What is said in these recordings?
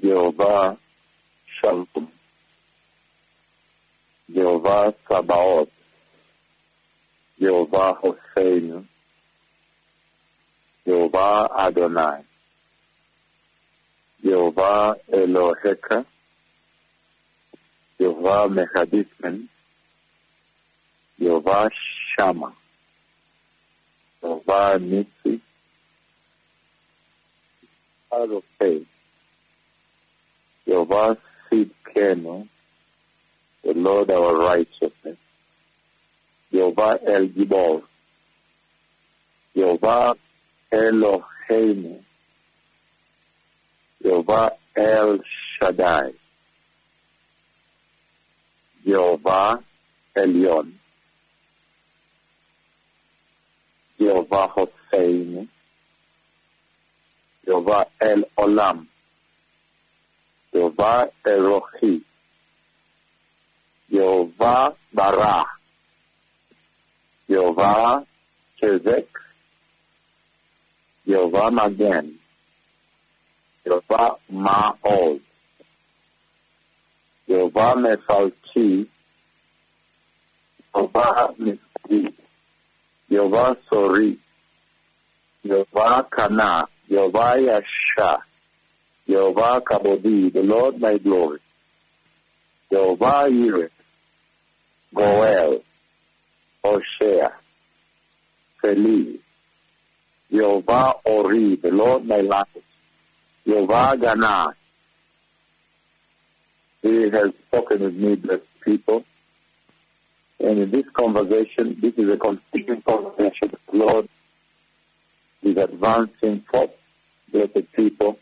Jehovah Shalom, Jehovah Sabaoth, Jehovah Hossein, Jehovah Adonai, Jehovah Eloheka, Jehovah Mekoddishkem, Jehovah Shama, Jehovah Nisi, God of faith, Jehovah Sidkenu, the Lord our righteousness, Jehovah El Gibor, Jehovah Eloheinu, Jehovah El Shaddai, Jehovah Elion. Jehovah Hossein, Jehovah El Olam, Jehovah Erohi, Jehovah Barah, Jehovah Chezek, Jehovah Magen, Jehovah Ma'od, Jehovah Mephalti, Jehovah Mitzri, Jehovah Sori, Jehovah Kana, Jehovah Yasha, Jehovah Kabodi, the Lord my glory, Jehovah Yireh, Goel, Hoshea, Feli, Jehovah Ori, the Lord my life, Jehovah Gana. He has spoken with me, blessed people. And in this conversation, this is a continuing conversation. The Lord is advancing forth, blessed people.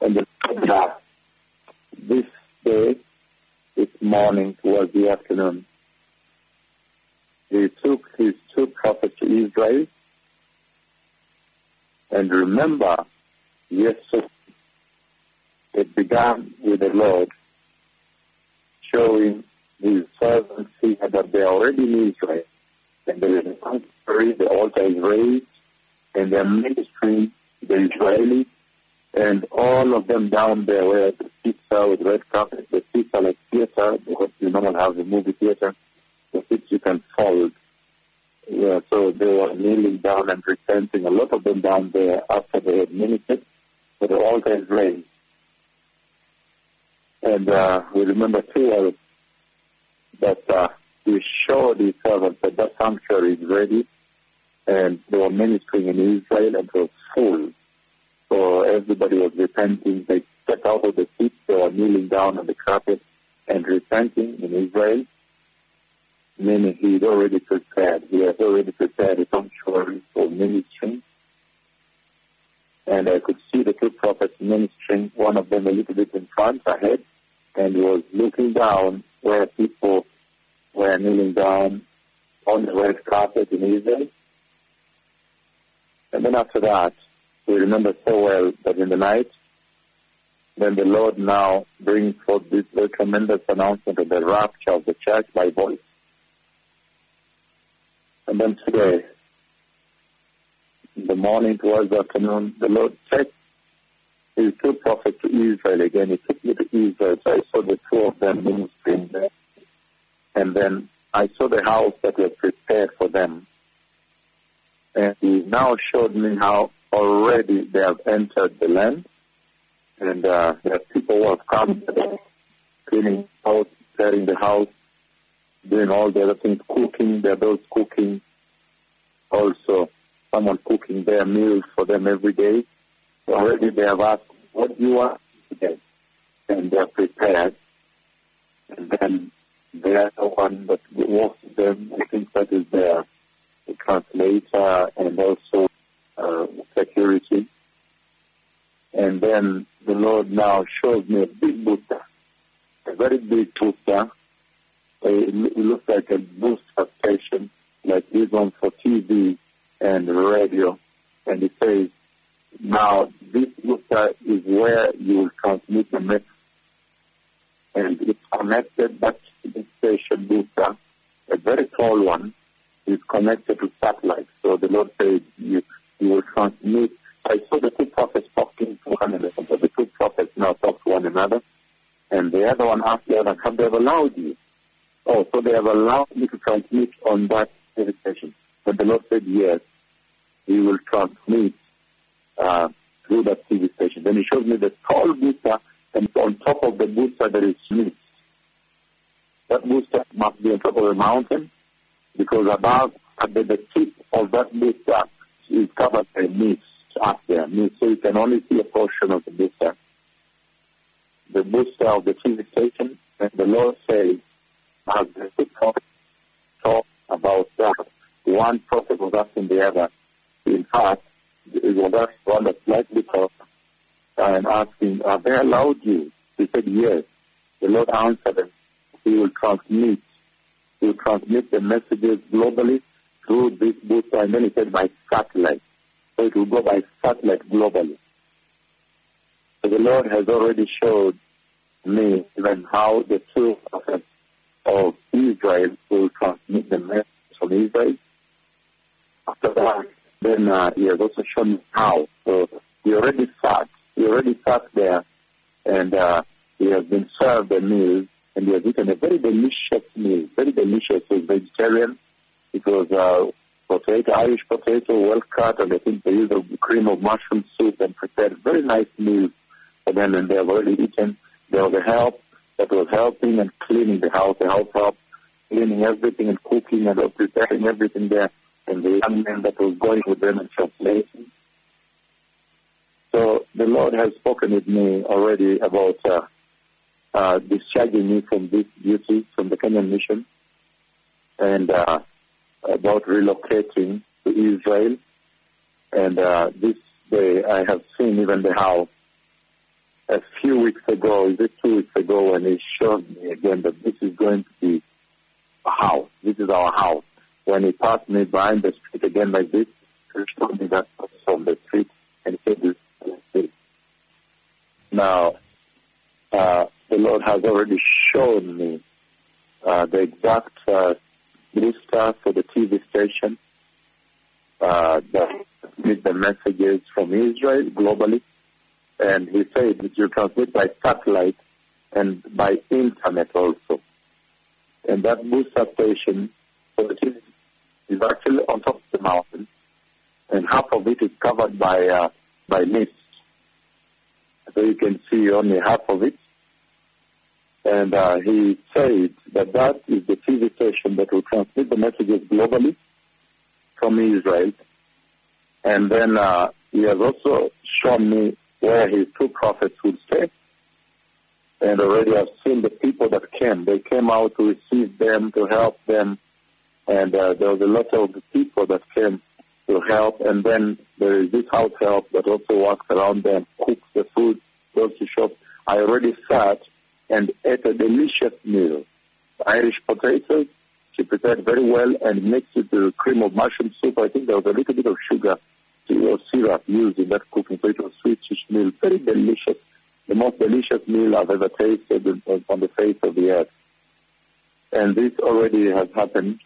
And the this day, this morning, towards the afternoon, he took his two prophets to Israel. And remember, yes, it began with the Lord showing his servants here that they are already in Israel. And there is a sanctuary, the altar is raised, and they're ministering the Israelis, and all of them down there where the seats are with red carpet, the seats are like theater, what you normally have the movie theater, the seats you can fold. Yeah, so they were kneeling down and repenting, a lot of them down there after they had ministered, but the altar is raised. And uh, we remember too well that uh, we showed the servants that that sanctuary is ready, and they were ministering in Israel, and it was full. So everybody was repenting. They stepped out of the seats, they were kneeling down on the carpet and repenting in Israel, meaning he had already prepared. He had already prepared a sanctuary for ministering. And I could see the two prophets ministering, one of them a little bit in front ahead, and was looking down where people were kneeling down on the red carpet in Israel. And then after that, we remember so well that in the night, when the Lord now brings forth this very tremendous announcement of the rapture of the church by voice. And then today, in the morning towards the afternoon, the Lord said, He two prophets to Israel again. He took me to Israel, so I saw the two of them ministering there. And then I saw the house that was prepared for them. And he now showed me how already they have entered the land. And uh, there are people who have come cleaning house, preparing the house, doing all the other things, cooking. There are those cooking. Also, someone cooking their meals for them every day. Already they have asked, what do you want today? And they're prepared. And then they are the one that walks them. I think that is their the translator and also uh, security. And then the Lord now shows me a big booster, a very big booster. It looks like a booster station, like this one for TV and radio. And it says, now this booster is where you will transmit the message. And it's connected back to the station booster, a very tall one, is connected to satellites. So the Lord said, you, you will transmit. I saw the two prophets talking to one another. The two prophets now talk to one another. And the other one asked the other, have they allowed you? Oh, so they have allowed me to transmit on that station. But the Lord said, yes, He will transmit uh, through that TV station. Then He showed me the tall booster, and on top of the booster there is mist. That booster must be on top of a mountain, because above, at the, the tip of that booster is covered by mist up there, mist, so you can only see a portion of the booster. The booster of the TV station, and the Lord says, as the prophets talk about that, one prophet was asking the other. In fact, it was asked one that slightly talked and asking, have they allowed you? He said, yes. The Lord answered him, he will transmit, he will transmit the messages globally through this booster, and then he said by satellite. So it will go by satellite globally. So the Lord has already showed me even how the two prophets of Israel will transmit the message from Israel. After that, then uh, he has also shown me how. So he already sat, he already sat there, and uh, he has been served a meal, and he has eaten a very delicious meal, very delicious. Was vegetarian. It was uh, potato, Irish potato, well cut, and I think they used a cream of mushroom soup and prepared very nice meal for them, and they have already eaten. There was a help that was helping and cleaning the house, the house help, cleaning everything and cooking and preparing everything there, and the young man that was going with them and translating. So the Lord has spoken with me already about uh, uh, discharging me from this duty from the Kenyan mission and uh, about relocating to Israel. And uh, this day I have seen even the house a few weeks ago, is it two weeks ago, when he showed me again that this is going to be a house. This is our house. When he passed me behind the street again like this, he showed me that from the street and said, this is Now, uh, the Lord has already shown me uh, the exact uh, booster for the TV station uh, that with the messages from Israel globally and he said that you transmit by satellite and by internet also. And that booster station for the TV is actually on top of the mountain, and half of it is covered by uh, by mist. So you can see only half of it. And uh, he said that that is the TV station that will transmit the messages globally from Israel. And then uh, he has also shown me where his two prophets would stay. And already I've seen the people that came. They came out to receive them, to help them. And uh, there was a lot of people that came to help. And then there is this house help that also walks around them, cooks the food, goes to shop. I already sat and ate a delicious meal. Irish potatoes, she prepared very well and mixed it with cream of mushroom soup. I think there was a little bit of sugar or syrup used in that cooking. So it was a Swedish meal, very delicious. The most delicious meal I've ever tasted on the face of the earth. And this already has happened.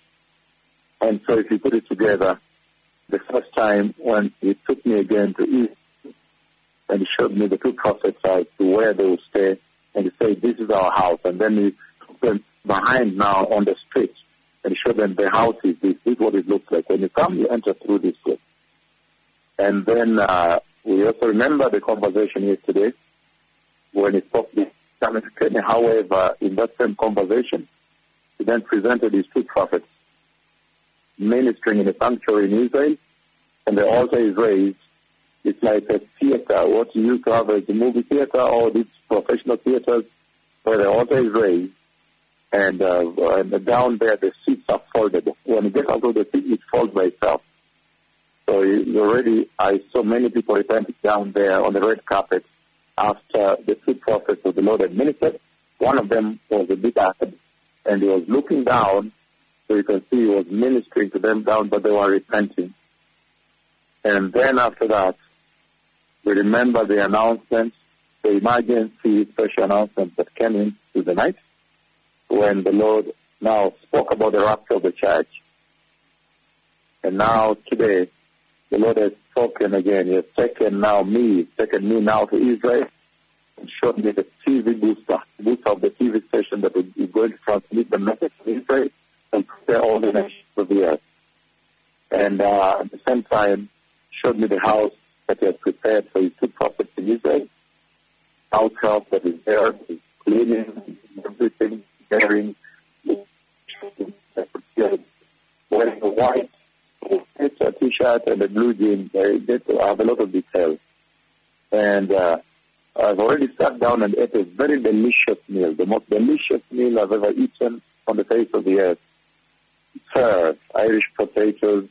And so if you put it together, the first time when he took me again to eat, and showed me the two prophets as to where they would stay, said, this is our house. And then he took them behind now on the street, and showed them the house is this. This is what it looks like. When you come, you enter through this way. And then uh, we also remember the conversation yesterday when he spoke Samuel Kenya. However, in that same conversation, he then presented his two prophets ministering in a sanctuary in Israel, and the altar is raised. It's like a theater, what you used to have as a movie theater or these professional theaters where the altar is raised, and, uh, and down there the seats are folded. When you get out of the seat, it folds by itself. So already, I saw many people repenting down there on the red carpet after the two prophets of the Lord had ministered. One of them was a bit ahead, and he was looking down, so you can see he was ministering to them down, but they were repenting. And then after that, we remember the announcement, the emergency special announcement that came in into the night when the Lord now spoke about the rapture of the church. And now today, the Lord has spoken again. He has taken now me, taken me now to Israel and showed me the TV booster, booster of the TV station that is going to transmit the message to Israel and prepare all the nations of the earth. And uh, at the same time, showed me the house that he has prepared for his two prophets in Israel. House help that is there, is cleaning, everything, bearing, wearing a white a t-shirt and a blue jeans. I get to have a lot of details. And uh, I've already sat down and ate a very delicious meal, the most delicious meal I've ever eaten on the face of the earth. Served Irish potatoes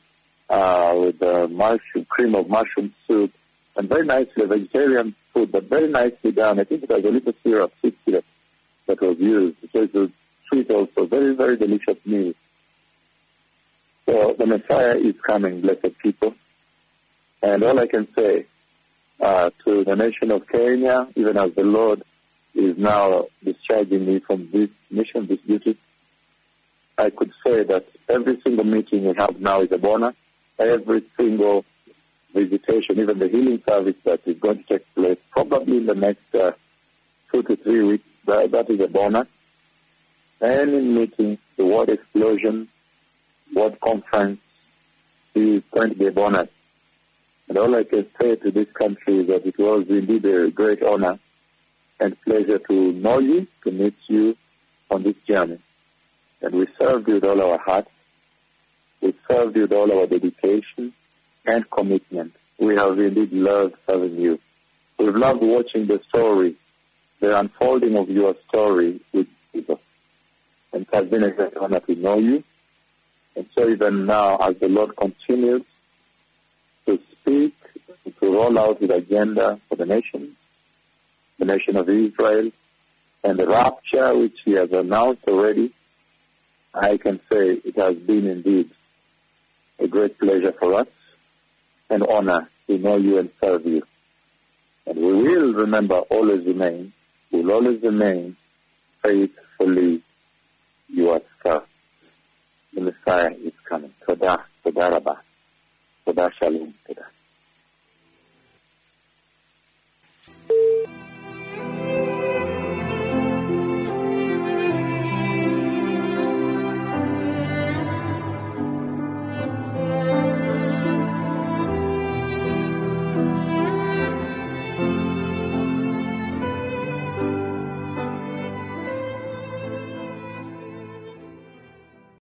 uh, with uh, mushroom, cream of mushroom soup, and very nicely vegetarian food, but very nicely done. I think it was a little syrup, sweet syrup that was used. So it was sweet also. Very, very delicious meal. So the Messiah is coming, blessed people. And all I can say uh, to the nation of Kenya, even as the Lord is now discharging me from this mission, this duty, I could say that every single meeting we have now is a bonus. Every single visitation, even the healing service that is going to take place probably in the next uh, two to three weeks, that, that is a bonus. Any meeting, the word explosion, word conference is going to be a bonus. And all I can say to this country is that it was indeed a great honor and pleasure to know you, to meet you on this journey. And we served you with all our hearts. We served you with all our dedication and commitment. We have indeed loved serving you. We've loved watching the story, the unfolding of your story with Jesus. And it has been a great honor to know you. And so even now, as the Lord continues to speak, to roll out his agenda for the nation, the nation of Israel, and the rapture which he has announced already, I can say it has been indeed a great pleasure for us and honor to know you and serve you. And we will remember, always remain, we will always remain faithfully your servant. The Messiah is coming. Todah, Todah Rabbah. Todah Shalom. Todah.